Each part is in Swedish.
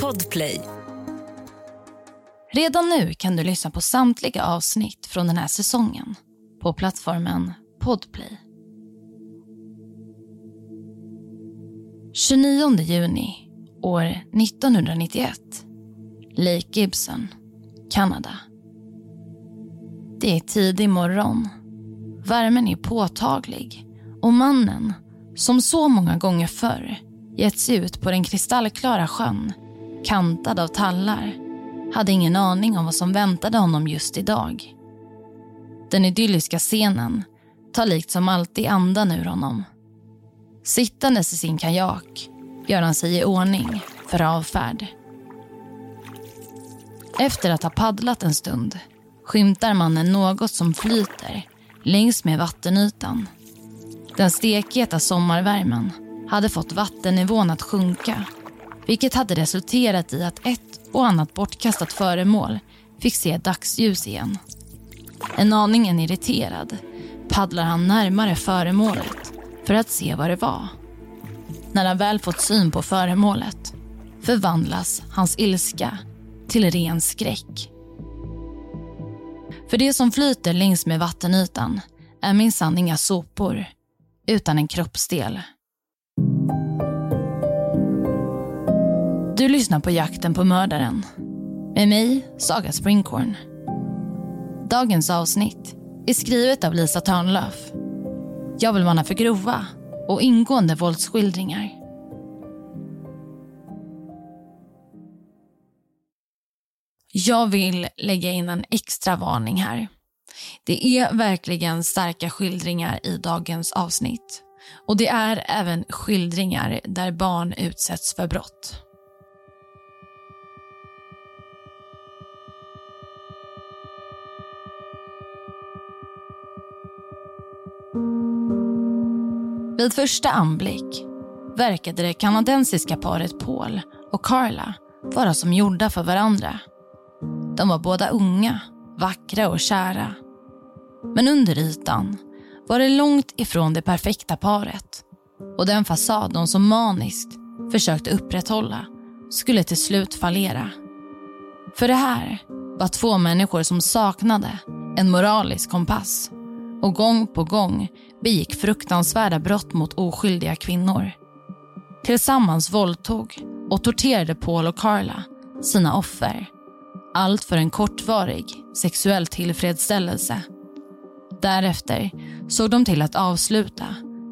Podplay. Redan nu kan du lyssna på samtliga avsnitt från den här säsongen på plattformen Podplay. 29 juni år 1991. Lake Gibson, Kanada. Det är tidig morgon. Värmen är påtaglig och mannen, som så många gånger förr gett sig ut på den kristallklara sjön, kantad av tallar, hade ingen aning om vad som väntade honom just idag. Den idylliska scenen tar likt som alltid andan ur honom. Sittandes i sin kajak gör han sig i ordning för avfärd. Efter att ha paddlat en stund skymtar mannen något som flyter längs med vattenytan. Den stekheta sommarvärmen hade fått vattennivån att sjunka vilket hade resulterat i att ett och annat bortkastat föremål fick se dagsljus igen. En aningen irriterad paddlar han närmare föremålet för att se vad det var. När han väl fått syn på föremålet förvandlas hans ilska till ren skräck. För det som flyter längs med vattenytan är minsann inga sopor, utan en kroppsdel. Du lyssnar på Jakten på mördaren. Med mig, Saga Springhorn. Dagens avsnitt är skrivet av Lisa Törnlöf. Jag vill varna för grova och ingående våldsskildringar. Jag vill lägga in en extra varning här. Det är verkligen starka skildringar i dagens avsnitt. Och det är även skildringar där barn utsätts för brott. Vid första anblick verkade det kanadensiska paret Paul och Carla vara som gjorda för varandra. De var båda unga, vackra och kära. Men under ytan var det långt ifrån det perfekta paret och den fasad de så maniskt försökte upprätthålla skulle till slut fallera. För det här var två människor som saknade en moralisk kompass och gång på gång begick fruktansvärda brott mot oskyldiga kvinnor. Tillsammans våldtog och torterade Paul och Carla sina offer. Allt för en kortvarig sexuell tillfredsställelse. Därefter såg de till att avsluta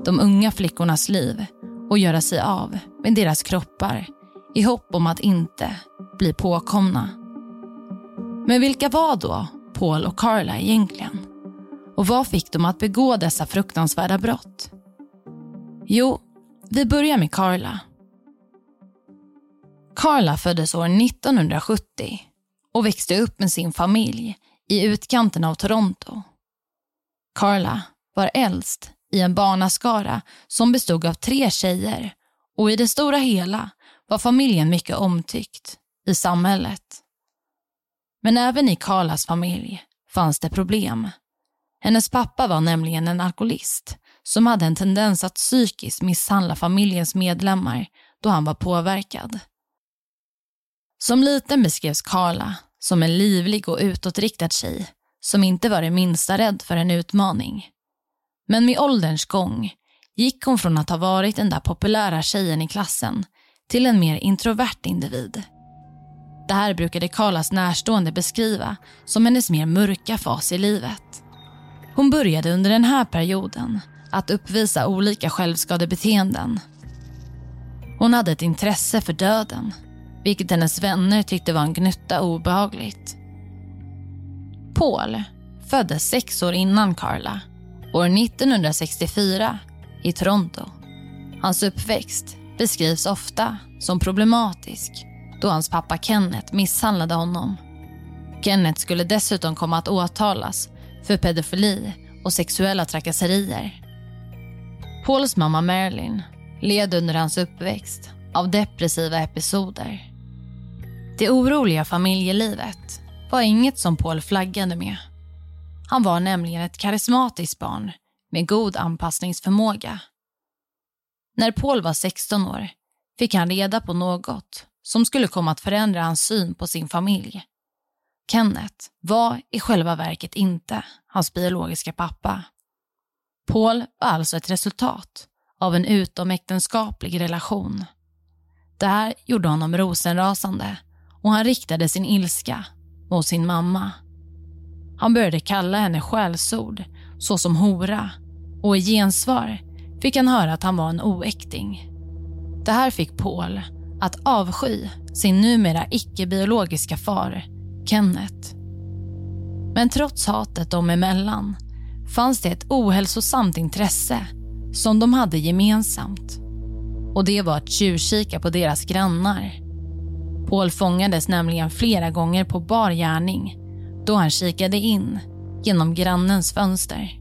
de unga flickornas liv och göra sig av med deras kroppar i hopp om att inte bli påkomna. Men vilka var då Paul och Carla egentligen? Och vad fick dem att begå dessa fruktansvärda brott? Jo, vi börjar med Carla. Carla föddes år 1970 och växte upp med sin familj i utkanten av Toronto. Carla var äldst i en barnaskara som bestod av tre tjejer och i det stora hela var familjen mycket omtyckt i samhället. Men även i Carlas familj fanns det problem. Hennes pappa var nämligen en alkoholist som hade en tendens att psykiskt misshandla familjens medlemmar då han var påverkad. Som liten beskrevs Carla som en livlig och utåtriktad tjej som inte var det minsta rädd för en utmaning. Men med ålderns gång gick hon från att ha varit den där populära tjejen i klassen till en mer introvert individ. Det här brukade Carlas närstående beskriva som hennes mer mörka fas i livet. Hon började under den här perioden att uppvisa olika självskadebeteenden. Hon hade ett intresse för döden, vilket hennes vänner tyckte var en gnutta obehagligt. Paul föddes sex år innan Carla, år 1964, i Toronto. Hans uppväxt beskrivs ofta som problematisk då hans pappa Kenneth misshandlade honom. Kenneth skulle dessutom komma att åtalas för pedofili och sexuella trakasserier. Pauls mamma Marilyn led under hans uppväxt av depressiva episoder. Det oroliga familjelivet var inget som Paul flaggade med. Han var nämligen ett karismatiskt barn med god anpassningsförmåga. När Paul var 16 år fick han reda på något som skulle komma att förändra hans syn på sin familj. Kenneth var i själva verket inte hans biologiska pappa. Paul var alltså ett resultat av en utomäktenskaplig relation. Det här gjorde honom rosenrasande och han riktade sin ilska mot sin mamma. Han började kalla henne skällsord såsom hora och i gensvar fick han höra att han var en oäkting. Det här fick Paul att avsky sin numera icke-biologiska far, Kenneth. Men trots hatet dem emellan fanns det ett ohälsosamt intresse som de hade gemensamt. Och det var att tjuvkika på deras grannar. Paul fångades nämligen flera gånger på bar gärning då han kikade in genom grannens fönster.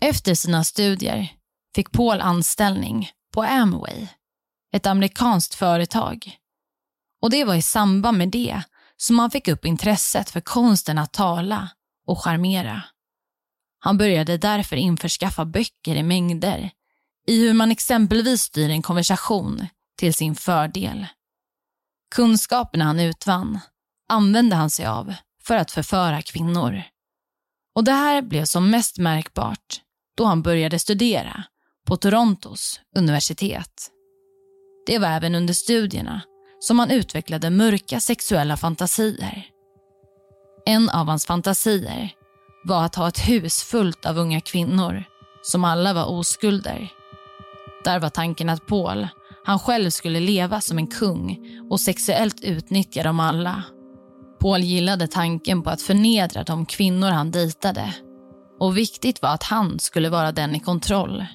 Efter sina studier fick Paul anställning på Amway, ett amerikanskt företag. Och det var i samband med det som han fick upp intresset för konsten att tala och charmera. Han började därför införskaffa böcker i mängder i hur man exempelvis styr en konversation till sin fördel. Kunskaperna han utvann använde han sig av för att förföra kvinnor. Och det här blev som mest märkbart då han började studera på Torontos universitet. Det var även under studierna som han utvecklade mörka sexuella fantasier. En av hans fantasier var att ha ett hus fullt av unga kvinnor som alla var oskulder. Där var tanken att Paul, han själv skulle leva som en kung och sexuellt utnyttja dem alla. Paul gillade tanken på att förnedra de kvinnor han dejtade och viktigt var att han skulle vara den i kontroll.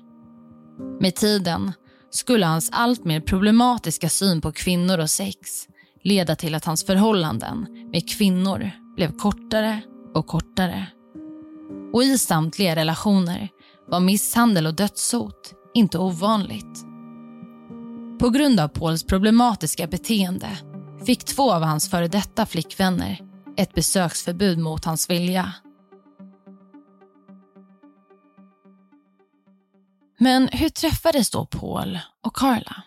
Med tiden skulle hans allt mer problematiska syn på kvinnor och sex leda till att hans förhållanden med kvinnor blev kortare och kortare. Och i samtliga relationer var misshandel och dödshot inte ovanligt. På grund av Pauls problematiska beteende fick två av hans före detta flickvänner ett besöksförbud mot hans vilja. Men hur träffades då Paul och Carla?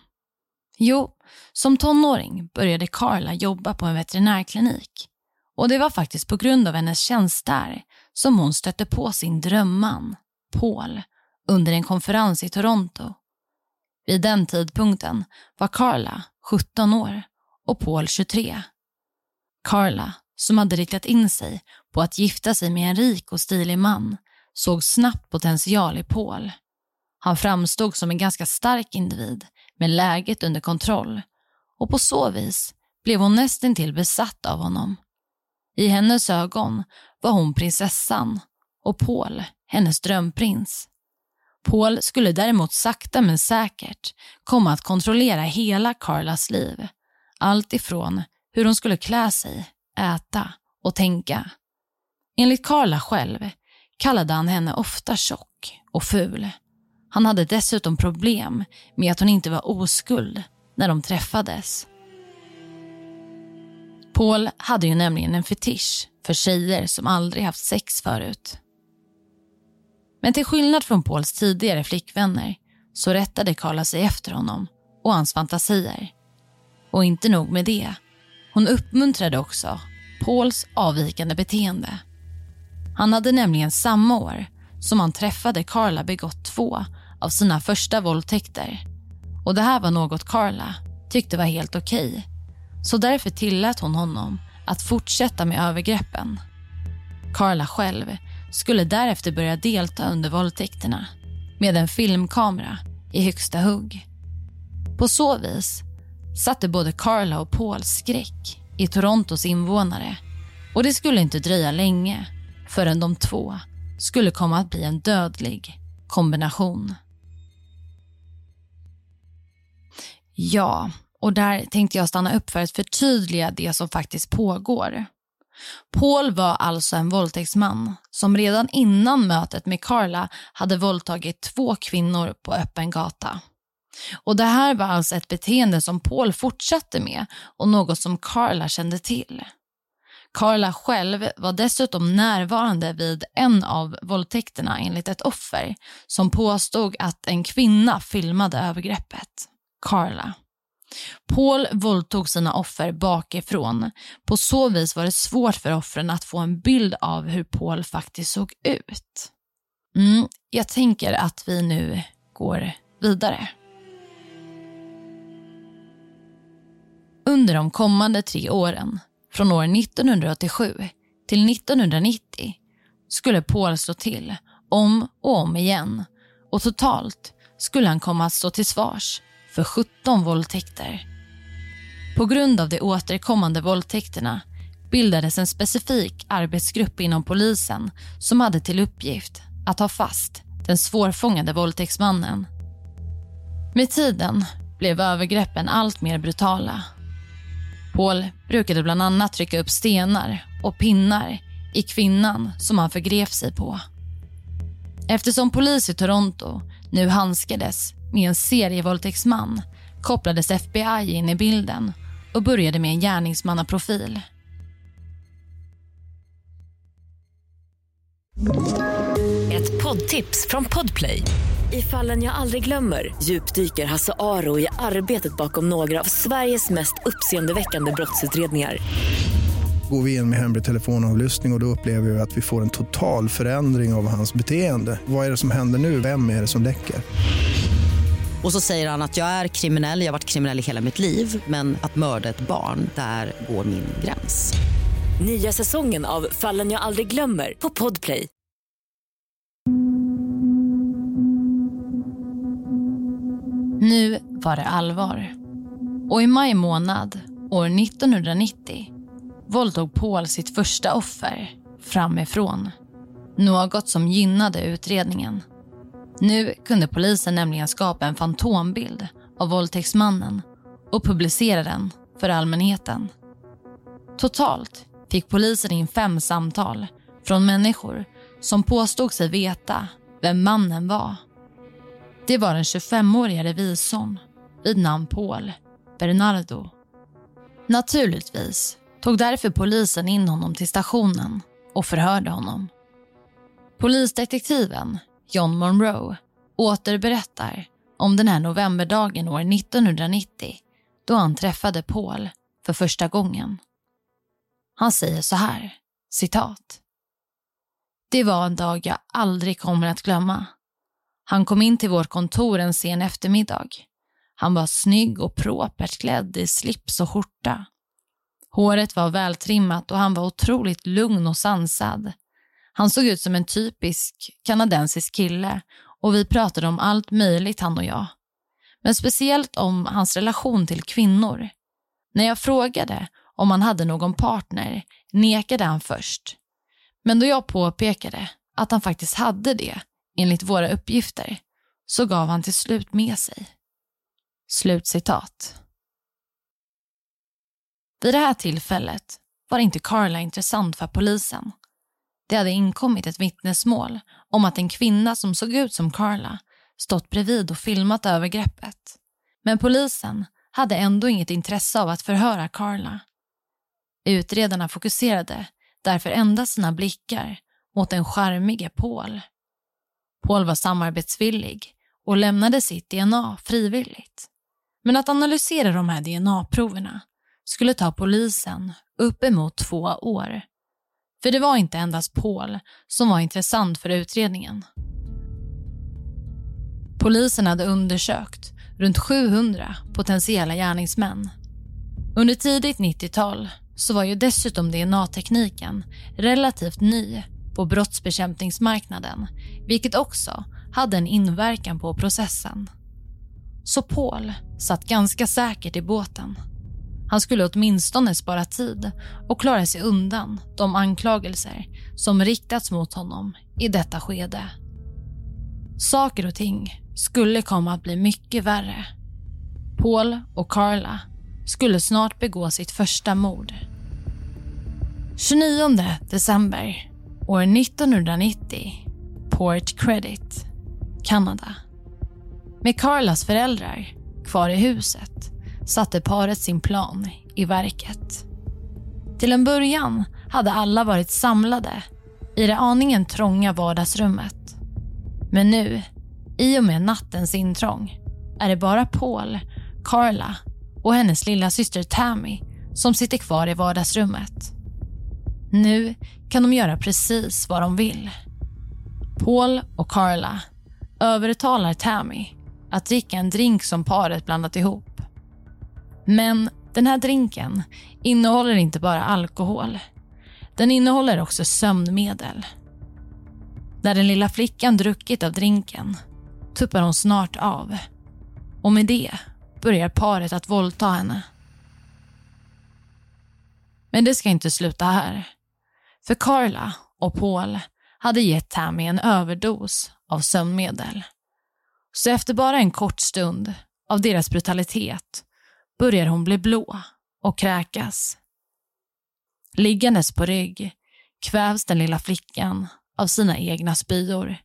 Jo, som tonåring började Carla jobba på en veterinärklinik. Och det var faktiskt på grund av hennes tjänst där som hon stötte på sin drömman, Paul, under en konferens i Toronto. Vid den tidpunkten var Carla 17 år och Paul 23. Carla, som hade riktat in sig på att gifta sig med en rik och stilig man, såg snabbt potential i Paul. Han framstod som en ganska stark individ med läget under kontroll och på så vis blev hon nästintill besatt av honom. I hennes ögon var hon prinsessan och Paul hennes drömprins. Paul skulle däremot sakta men säkert komma att kontrollera hela Carlas liv. Allt ifrån hur hon skulle klä sig, äta och tänka. Enligt Carla själv kallade han henne ofta tjock och ful. Han hade dessutom problem med att hon inte var oskuld när de träffades. Paul hade ju nämligen en fetisch för tjejer som aldrig haft sex förut. Men till skillnad från Pauls tidigare flickvänner så rättade Carla sig efter honom och hans fantasier. Och inte nog med det. Hon uppmuntrade också Pauls avvikande beteende. Han hade nämligen samma år som han träffade Carla begått två av sina första våldtäkter. Och det här var något Carla tyckte var helt okej. Okay. Så därför tillät hon honom att fortsätta med övergreppen. Carla själv skulle därefter börja delta under våldtäkterna med en filmkamera i högsta hugg. På så vis satte både Carla och Paul skräck i Torontos invånare och det skulle inte dröja länge förrän de två skulle komma att bli en dödlig kombination. Ja, och där tänkte jag stanna upp för att förtydliga det som faktiskt pågår. Paul var alltså en våldtäktsman som redan innan mötet med Carla hade våldtagit två kvinnor på öppen gata. Och Det här var alltså ett beteende som Paul fortsatte med och något som Carla kände till. Carla själv var dessutom närvarande vid en av våldtäkterna enligt ett offer som påstod att en kvinna filmade övergreppet. Carla. Paul våldtog sina offer bakifrån. På så vis var det svårt för offren att få en bild av hur Paul faktiskt såg ut. Mm, jag tänker att vi nu går vidare. Under de kommande tre åren, från år 1987 till 1990, skulle Paul slå till om och om igen och totalt skulle han komma att stå till svars för 17 våldtäkter. På grund av de återkommande våldtäkterna bildades en specifik arbetsgrupp inom polisen som hade till uppgift att ta fast den svårfångade våldtäktsmannen. Med tiden blev övergreppen allt mer brutala. Paul brukade bland annat trycka upp stenar och pinnar i kvinnan som han förgrep sig på. Eftersom polis i Toronto nu handskades med en serievåldtäktsman kopplades FBI in i bilden och började med en gärningsmannaprofil. Ett poddtips från Podplay. I fallen jag aldrig glömmer djupdyker Hasse Aro i arbetet bakom några av Sveriges mest uppseendeväckande brottsutredningar går vi in med hemlig telefonavlyssning och, och då upplever vi att vi får en total förändring av hans beteende. Vad är det som händer nu? Vem är det som läcker? Och så säger han att jag är kriminell, jag har varit kriminell i hela mitt liv men att mörda ett barn, där går min gräns. Nya säsongen av Fallen jag aldrig glömmer på Podplay. Nu var det allvar. Och i maj månad år 1990 våldtog Paul sitt första offer framifrån. Något som gynnade utredningen. Nu kunde polisen nämligen skapa en fantombild av våldtäktsmannen och publicera den för allmänheten. Totalt fick polisen in fem samtal från människor som påstod sig veta vem mannen var. Det var den 25-åriga revisorn vid namn Paul Bernardo. Naturligtvis tog därför polisen in honom till stationen och förhörde honom. Polisdetektiven John Monroe återberättar om den här novemberdagen år 1990 då han träffade Paul för första gången. Han säger så här, citat. Det var en dag jag aldrig kommer att glömma. Han kom in till vårt kontor en sen eftermiddag. Han var snygg och propert klädd i slips och skjorta. Håret var vältrimmat och han var otroligt lugn och sansad. Han såg ut som en typisk kanadensisk kille och vi pratade om allt möjligt han och jag. Men speciellt om hans relation till kvinnor. När jag frågade om han hade någon partner nekade han först. Men då jag påpekade att han faktiskt hade det, enligt våra uppgifter, så gav han till slut med sig. Slutcitat. Vid det här tillfället var inte Carla intressant för polisen. Det hade inkommit ett vittnesmål om att en kvinna som såg ut som Carla stått bredvid och filmat övergreppet. Men polisen hade ändå inget intresse av att förhöra Carla. Utredarna fokuserade därför endast sina blickar mot den charmige Paul. Paul var samarbetsvillig och lämnade sitt DNA frivilligt. Men att analysera de här DNA-proverna skulle ta polisen uppemot två år. För det var inte endast Paul som var intressant för utredningen. Polisen hade undersökt runt 700 potentiella gärningsmän. Under tidigt 90-tal så var ju dessutom DNA-tekniken relativt ny på brottsbekämpningsmarknaden vilket också hade en inverkan på processen. Så Paul satt ganska säkert i båten. Han skulle åtminstone spara tid och klara sig undan de anklagelser som riktats mot honom i detta skede. Saker och ting skulle komma att bli mycket värre. Paul och Carla skulle snart begå sitt första mord. 29 december år 1990, Port Credit, Kanada. Med Carlas föräldrar kvar i huset satte paret sin plan i verket. Till en början hade alla varit samlade i det aningen trånga vardagsrummet. Men nu, i och med nattens intrång, är det bara Paul, Carla och hennes lilla syster Tammy som sitter kvar i vardagsrummet. Nu kan de göra precis vad de vill. Paul och Carla övertalar Tammy att dricka en drink som paret blandat ihop. Men den här drinken innehåller inte bara alkohol. Den innehåller också sömnmedel. När den lilla flickan druckit av drinken tuppar hon snart av. Och med det börjar paret att våldta henne. Men det ska inte sluta här. För Carla och Paul hade gett Tammy en överdos av sömnmedel. Så efter bara en kort stund av deras brutalitet börjar hon bli blå och kräkas. Liggandes på rygg kvävs den lilla flickan av sina egna spyor,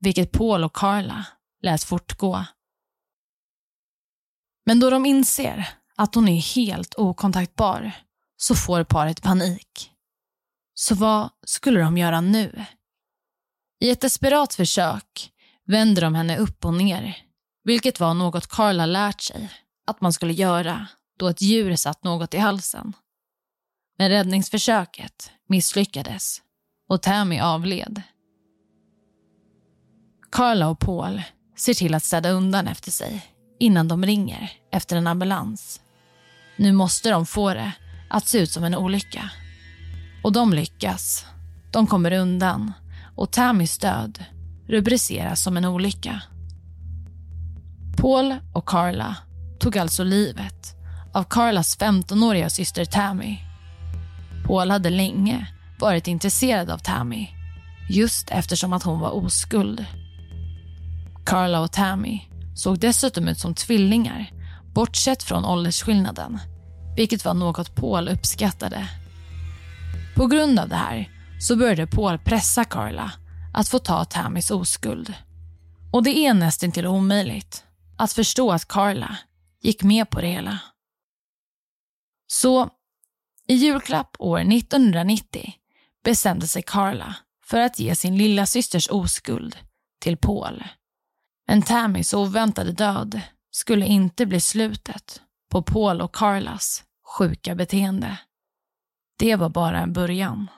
vilket Paul och Carla lät fortgå. Men då de inser att hon är helt okontaktbar så får paret panik. Så vad skulle de göra nu? I ett desperat försök vänder de henne upp och ner, vilket var något Carla lärt sig att man skulle göra då ett djur satt något i halsen. Men räddningsförsöket misslyckades och Tammy avled. Carla och Paul ser till att städa undan efter sig innan de ringer efter en ambulans. Nu måste de få det att se ut som en olycka. Och de lyckas. De kommer undan och Tammys död rubriceras som en olycka. Paul och Carla tog alltså livet av Carlas 15-åriga syster Tammy. Paul hade länge varit intresserad av Tammy just eftersom att hon var oskuld. Carla och Tammy såg dessutom ut som tvillingar bortsett från åldersskillnaden vilket var något Paul uppskattade. På grund av det här så började Paul pressa Carla att få ta Tammys oskuld. Och det är nästan till omöjligt att förstå att Carla gick med på det hela. Så i julklapp år 1990 bestämde sig Carla för att ge sin lilla systers oskuld till Paul. Men Tammys oväntade död skulle inte bli slutet på Paul och Carlas sjuka beteende. Det var bara en början.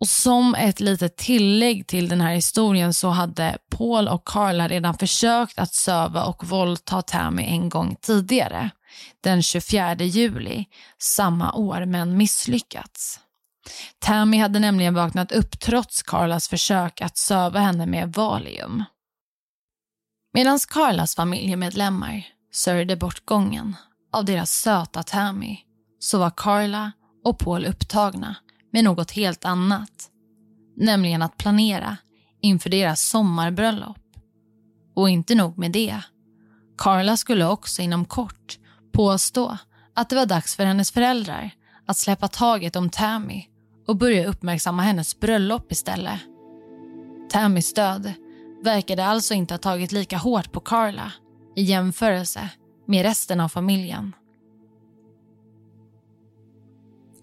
Och som ett litet tillägg till den här historien så hade Paul och Carla redan försökt att söva och våldta Tammy en gång tidigare, den 24 juli samma år, men misslyckats. Tammy hade nämligen vaknat upp trots Carlas försök att söva henne med Valium. Medan Carlas familjemedlemmar sörjde bortgången av deras söta Tammy så var Carla och Paul upptagna med något helt annat. Nämligen att planera inför deras sommarbröllop. Och inte nog med det. Carla skulle också inom kort påstå att det var dags för hennes föräldrar att släppa taget om Tammy och börja uppmärksamma hennes bröllop istället. Tammys död verkade alltså inte ha tagit lika hårt på Carla i jämförelse med resten av familjen.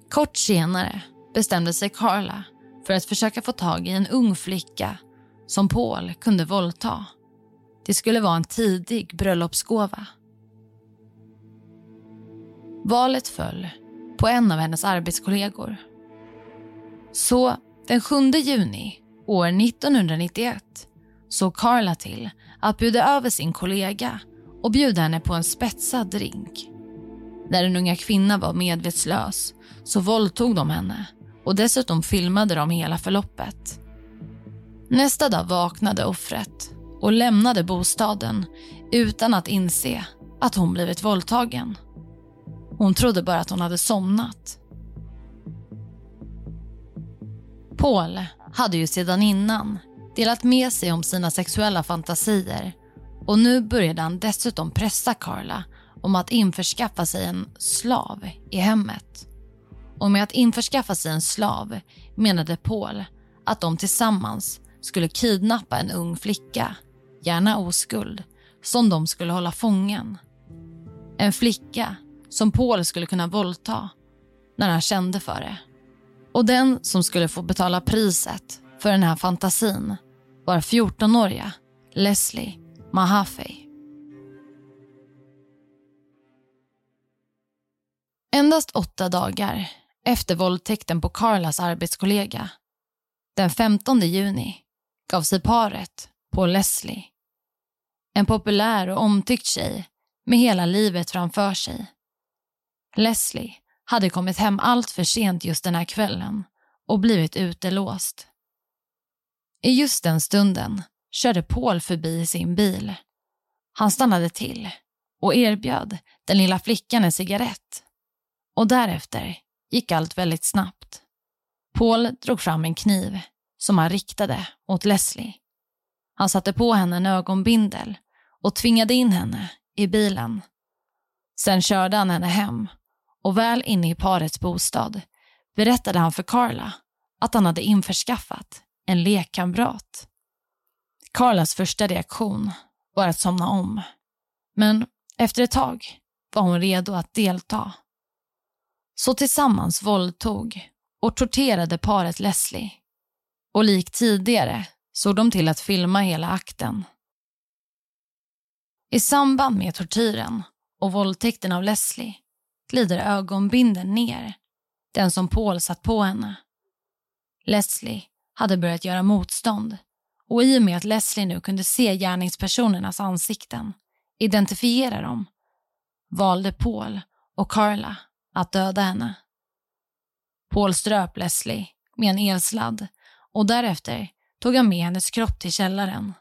Kort senare bestämde sig Carla för att försöka få tag i en ung flicka som Paul kunde våldta. Det skulle vara en tidig bröllopsgåva. Valet föll på en av hennes arbetskollegor. Så den 7 juni år 1991 såg Carla till att bjuda över sin kollega och bjuda henne på en spetsad drink. När den unga kvinnan var medvetslös så våldtog de henne och dessutom filmade de hela förloppet. Nästa dag vaknade offret och lämnade bostaden utan att inse att hon blivit våldtagen. Hon trodde bara att hon hade somnat. Paul hade ju sedan innan delat med sig om sina sexuella fantasier och nu började han dessutom pressa Carla om att införskaffa sig en slav i hemmet. Och med att införskaffa sig en slav menade Paul att de tillsammans skulle kidnappa en ung flicka, gärna oskuld, som de skulle hålla fången. En flicka som Paul skulle kunna våldta när han kände för det. Och den som skulle få betala priset för den här fantasin var 14-åriga Leslie Mahaffey. Endast åtta dagar efter våldtäkten på Carlas arbetskollega, den 15 juni, gav sig paret på Leslie. En populär och omtyckt tjej med hela livet framför sig. Leslie hade kommit hem allt för sent just den här kvällen och blivit utelåst. I just den stunden körde Paul förbi i sin bil. Han stannade till och erbjöd den lilla flickan en cigarett. Och därefter gick allt väldigt snabbt. Paul drog fram en kniv som han riktade mot Leslie. Han satte på henne en ögonbindel och tvingade in henne i bilen. Sen körde han henne hem och väl inne i parets bostad berättade han för Carla att han hade införskaffat en lekkamrat. Carlas första reaktion var att somna om. Men efter ett tag var hon redo att delta. Så tillsammans våldtog och torterade paret Leslie. Och likt tidigare såg de till att filma hela akten. I samband med tortyren och våldtäkten av Leslie glider ögonbinden ner, den som Paul satt på henne. Leslie hade börjat göra motstånd och i och med att Leslie nu kunde se gärningspersonernas ansikten, identifiera dem, valde Paul och Carla att döda henne. Paul ströp Leslie med en elsladd och därefter tog han med hennes kropp till källaren.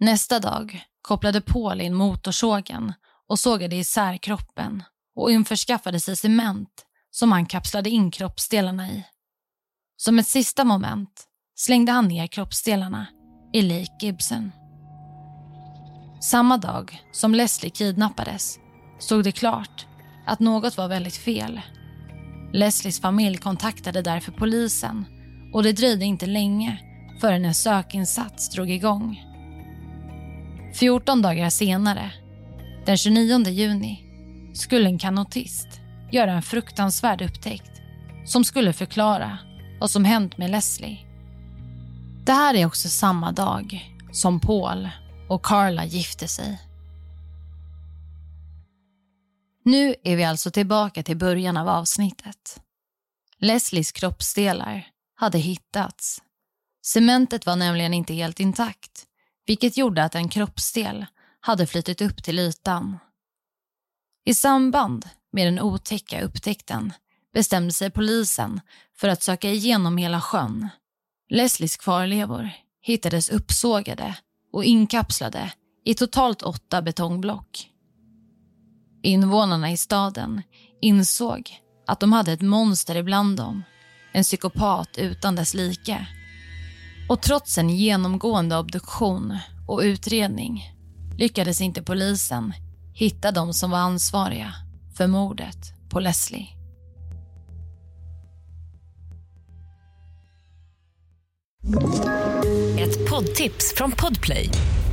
Nästa dag kopplade Paul in motorsågen och sågade isär kroppen och införskaffade sig cement som han kapslade in kroppsdelarna i. Som ett sista moment slängde han ner kroppsdelarna i Lake Gibson. Samma dag som Leslie kidnappades stod det klart att något var väldigt fel. Leslies familj kontaktade därför polisen och det dröjde inte länge förrän en sökinsats drog igång. 14 dagar senare, den 29 juni, skulle en kanotist göra en fruktansvärd upptäckt som skulle förklara vad som hänt med Leslie. Det här är också samma dag som Paul och Carla gifte sig. Nu är vi alltså tillbaka till början av avsnittet. Leslies kroppsdelar hade hittats. Cementet var nämligen inte helt intakt, vilket gjorde att en kroppsdel hade flyttit upp till ytan. I samband med den otäcka upptäckten bestämde sig polisen för att söka igenom hela sjön. Leslies kvarlevor hittades uppsågade och inkapslade i totalt åtta betongblock. Invånarna i staden insåg att de hade ett monster ibland dem. En psykopat utan dess like. Och trots en genomgående obduktion och utredning lyckades inte polisen hitta de som var ansvariga för mordet på Leslie. Ett poddtips från Podplay.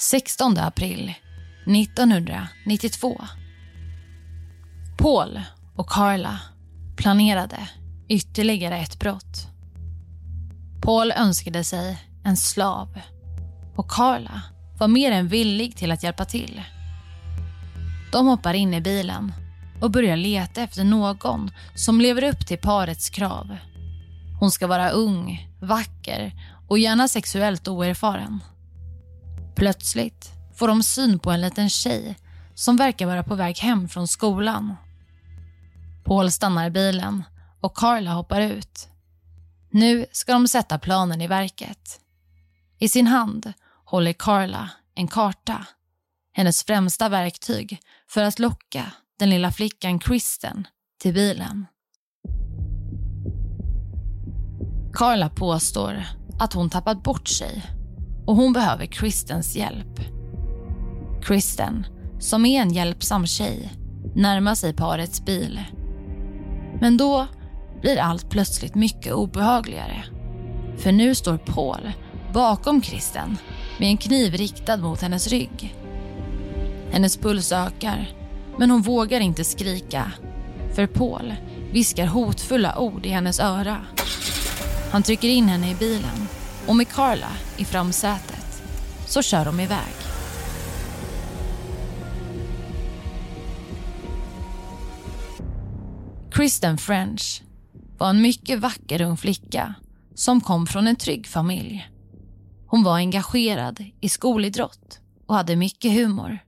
16 april 1992. Paul och Carla planerade ytterligare ett brott. Paul önskade sig en slav och Carla var mer än villig till att hjälpa till. De hoppar in i bilen och börjar leta efter någon som lever upp till parets krav. Hon ska vara ung, vacker och gärna sexuellt oerfaren. Plötsligt får de syn på en liten tjej som verkar vara på väg hem från skolan. Paul stannar bilen och Carla hoppar ut. Nu ska de sätta planen i verket. I sin hand håller Carla en karta. Hennes främsta verktyg för att locka den lilla flickan Kristen till bilen. Carla påstår att hon tappat bort sig och hon behöver Kristens hjälp. Kristen, som är en hjälpsam tjej, närmar sig parets bil. Men då blir allt plötsligt mycket obehagligare. För nu står Paul bakom Kristen med en kniv riktad mot hennes rygg. Hennes puls ökar, men hon vågar inte skrika. För Paul viskar hotfulla ord i hennes öra. Han trycker in henne i bilen och med Carla i framsätet så kör de iväg. Kristen French var en mycket vacker ung flicka som kom från en trygg familj. Hon var engagerad i skolidrott och hade mycket humor.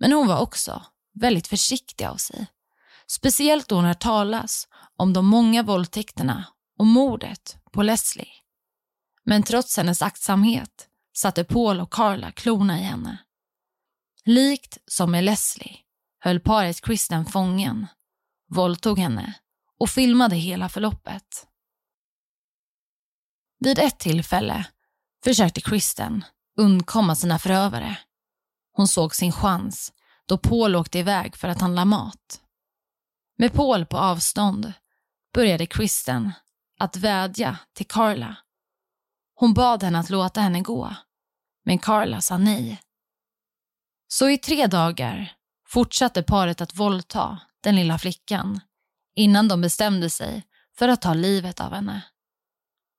Men hon var också väldigt försiktig av sig. Speciellt då hon hört talas om de många våldtäkterna och mordet på Leslie. Men trots hennes aktsamhet satte Paul och Carla klorna i henne. Likt som med Leslie höll paret Kristen fången, våldtog henne och filmade hela förloppet. Vid ett tillfälle försökte Kristen undkomma sina förövare. Hon såg sin chans då Paul åkte iväg för att handla mat. Med Paul på avstånd började Kristen att vädja till Carla. Hon bad henne att låta henne gå, men Carla sa nej. Så i tre dagar fortsatte paret att våldta den lilla flickan innan de bestämde sig för att ta livet av henne.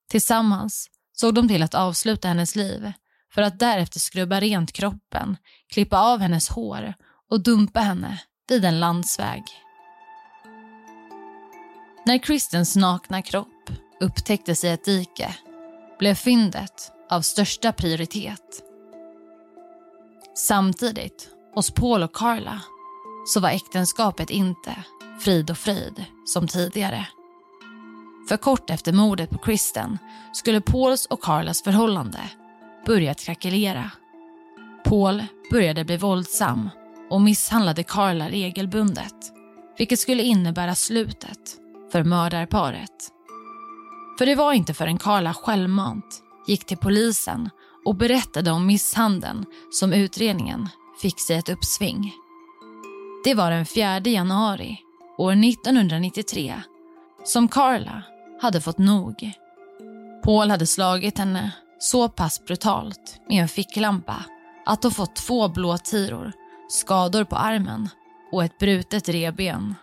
Tillsammans såg de till att avsluta hennes liv för att därefter skrubba rent kroppen, klippa av hennes hår och dumpa henne vid en landsväg. När Kristens nakna kropp upptäcktes i ett dike blev fyndet av största prioritet. Samtidigt, hos Paul och Carla, så var äktenskapet inte frid och fröjd som tidigare. För kort efter mordet på Kristen skulle Pauls och Carlas förhållande börja krackelera. Paul började bli våldsam och misshandlade Carla regelbundet, vilket skulle innebära slutet för mördarparet. För det var inte förrän Carla självmant gick till polisen och berättade om misshandeln som utredningen fick sig ett uppsving. Det var den 4 januari år 1993 som Carla hade fått nog. Paul hade slagit henne så pass brutalt med en ficklampa att hon fått två blå tiror, skador på armen och ett brutet reben.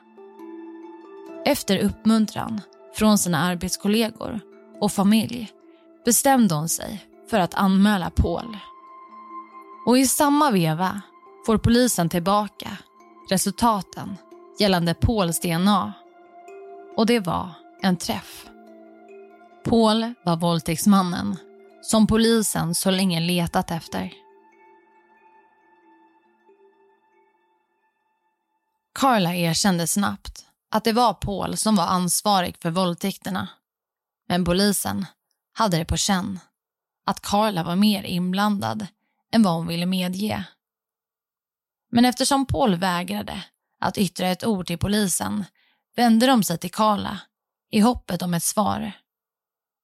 Efter uppmuntran från sina arbetskollegor och familj bestämde hon sig för att anmäla Paul. Och i samma veva får polisen tillbaka resultaten gällande Pauls DNA. Och det var en träff. Paul var våldtäktsmannen som polisen så länge letat efter. Carla erkände snabbt att det var Paul som var ansvarig för våldtäkterna. Men polisen hade det på känn att Carla var mer inblandad än vad hon ville medge. Men eftersom Paul vägrade att yttra ett ord till polisen vände de sig till Carla i hoppet om ett svar.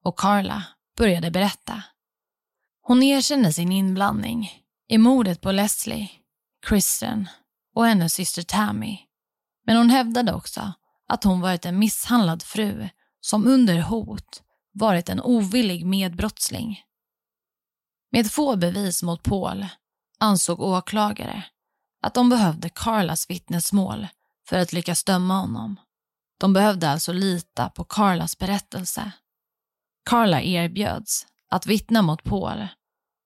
Och Carla började berätta. Hon erkände sin inblandning i mordet på Leslie, Kristen och hennes syster Tammy. Men hon hävdade också att hon varit en misshandlad fru som under hot varit en ovillig medbrottsling. Med få bevis mot Paul ansåg åklagare att de behövde Carlas vittnesmål för att lyckas döma honom. De behövde alltså lita på Carlas berättelse. Carla erbjöds att vittna mot Paul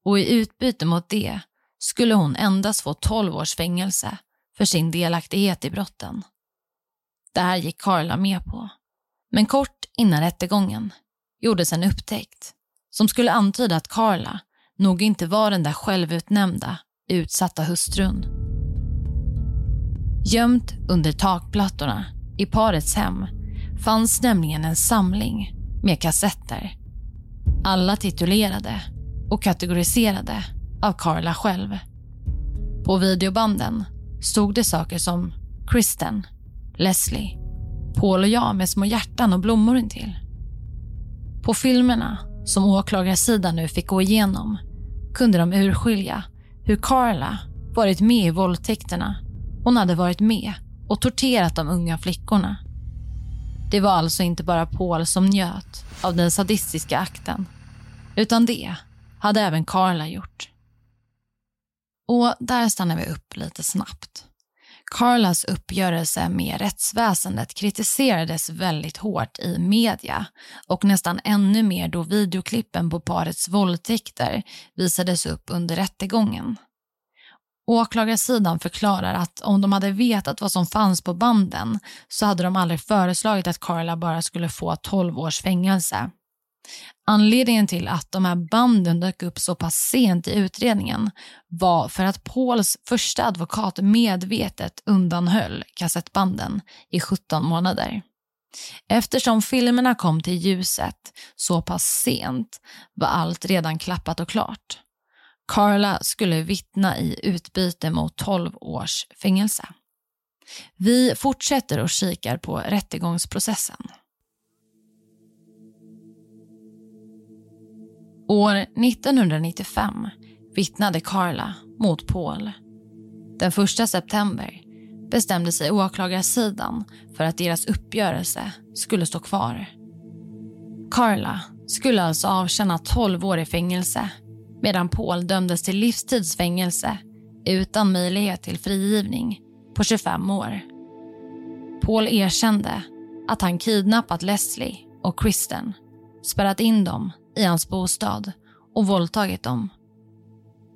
och i utbyte mot det skulle hon endast få 12 års fängelse för sin delaktighet i brotten. Det här gick Carla med på. Men kort innan rättegången gjordes en upptäckt som skulle antyda att Carla nog inte var den där självutnämnda utsatta hustrun. Gömt under takplattorna i parets hem fanns nämligen en samling med kassetter. Alla titulerade och kategoriserade av Carla själv. På videobanden stod det saker som Kristen, Leslie, Paul och jag med små hjärtan och blommor intill. På filmerna, som åklagarsidan nu fick gå igenom, kunde de urskilja hur Carla varit med i våldtäkterna. Hon hade varit med och torterat de unga flickorna. Det var alltså inte bara Paul som njöt av den sadistiska akten, utan det hade även Carla gjort. Och där stannar vi upp lite snabbt. Carlas uppgörelse med rättsväsendet kritiserades väldigt hårt i media och nästan ännu mer då videoklippen på parets våldtäkter visades upp under rättegången. Åklagarsidan förklarar att om de hade vetat vad som fanns på banden så hade de aldrig föreslagit att Carla bara skulle få 12 års fängelse. Anledningen till att de här banden dök upp så pass sent i utredningen var för att Pauls första advokat medvetet undanhöll kassettbanden i 17 månader. Eftersom filmerna kom till ljuset så pass sent var allt redan klappat och klart. Carla skulle vittna i utbyte mot 12 års fängelse. Vi fortsätter och kikar på rättegångsprocessen. År 1995 vittnade Carla mot Paul. Den 1 september bestämde sig åklagarsidan för att deras uppgörelse skulle stå kvar. Carla skulle alltså avtjäna 12 år i fängelse medan Paul dömdes till livstidsfängelse utan möjlighet till frigivning på 25 år. Paul erkände att han kidnappat Leslie och Kristen, spärrat in dem i hans bostad och våldtagit dem.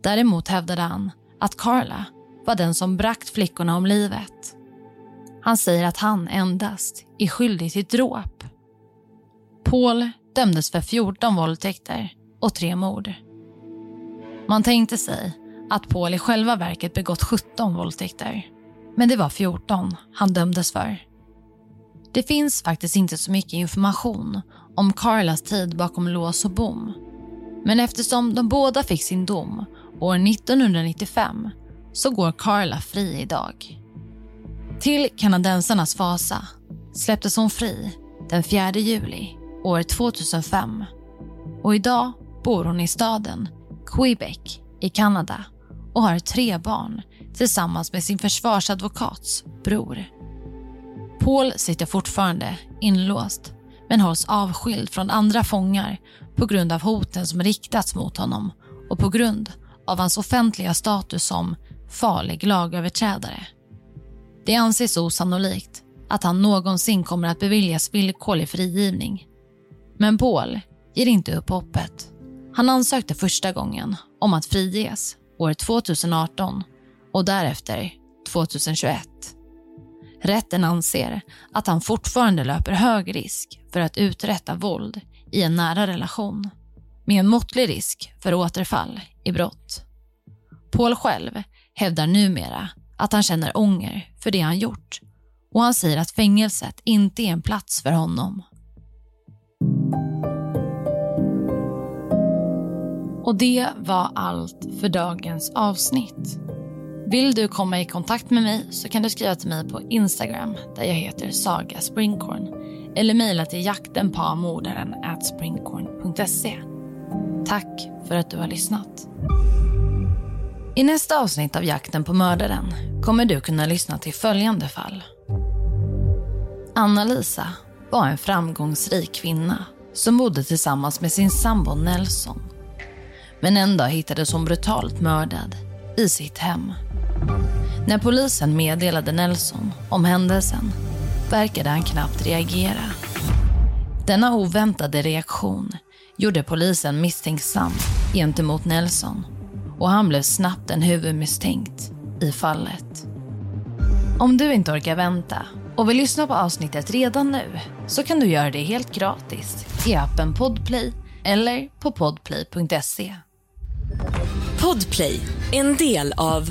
Däremot hävdade han att Carla var den som bragt flickorna om livet. Han säger att han endast är skyldig till dråp. Paul dömdes för 14 våldtäkter och tre mord. Man tänkte sig att Paul i själva verket begått 17 våldtäkter. Men det var 14 han dömdes för. Det finns faktiskt inte så mycket information om Carlas tid bakom lås och bom. Men eftersom de båda fick sin dom år 1995 så går Carla fri idag. Till kanadensarnas fasa släpptes hon fri den 4 juli år 2005 och idag bor hon i staden Quebec i Kanada och har tre barn tillsammans med sin försvarsadvokats bror. Paul sitter fortfarande inlåst men hålls avskild från andra fångar på grund av hoten som riktats mot honom och på grund av hans offentliga status som farlig lagöverträdare. Det anses osannolikt att han någonsin kommer att beviljas villkorlig frigivning. Men Paul ger inte upp hoppet. Han ansökte första gången om att friges år 2018 och därefter 2021. Rätten anser att han fortfarande löper hög risk för att uträtta våld i en nära relation med en måttlig risk för återfall i brott. Paul själv hävdar numera att han känner ånger för det han gjort och han säger att fängelset inte är en plats för honom. Och det var allt för dagens avsnitt. Vill du komma i kontakt med mig så kan du skriva till mig på Instagram där jag heter Saga Springkorn eller mejla till jaktenpamordaren springkorn.se. Tack för att du har lyssnat. I nästa avsnitt av Jakten på mördaren kommer du kunna lyssna till följande fall. Anna-Lisa var en framgångsrik kvinna som bodde tillsammans med sin sambo Nelson. Men en dag hittades hon brutalt mördad i sitt hem. När polisen meddelade Nelson om händelsen verkade han knappt reagera. Denna oväntade reaktion gjorde polisen misstänksam gentemot Nelson och han blev snabbt en huvudmisstänkt i fallet. Om du inte orkar vänta och vill lyssna på avsnittet redan nu så kan du göra det helt gratis i appen Podplay eller på podplay.se. Podplay, en del av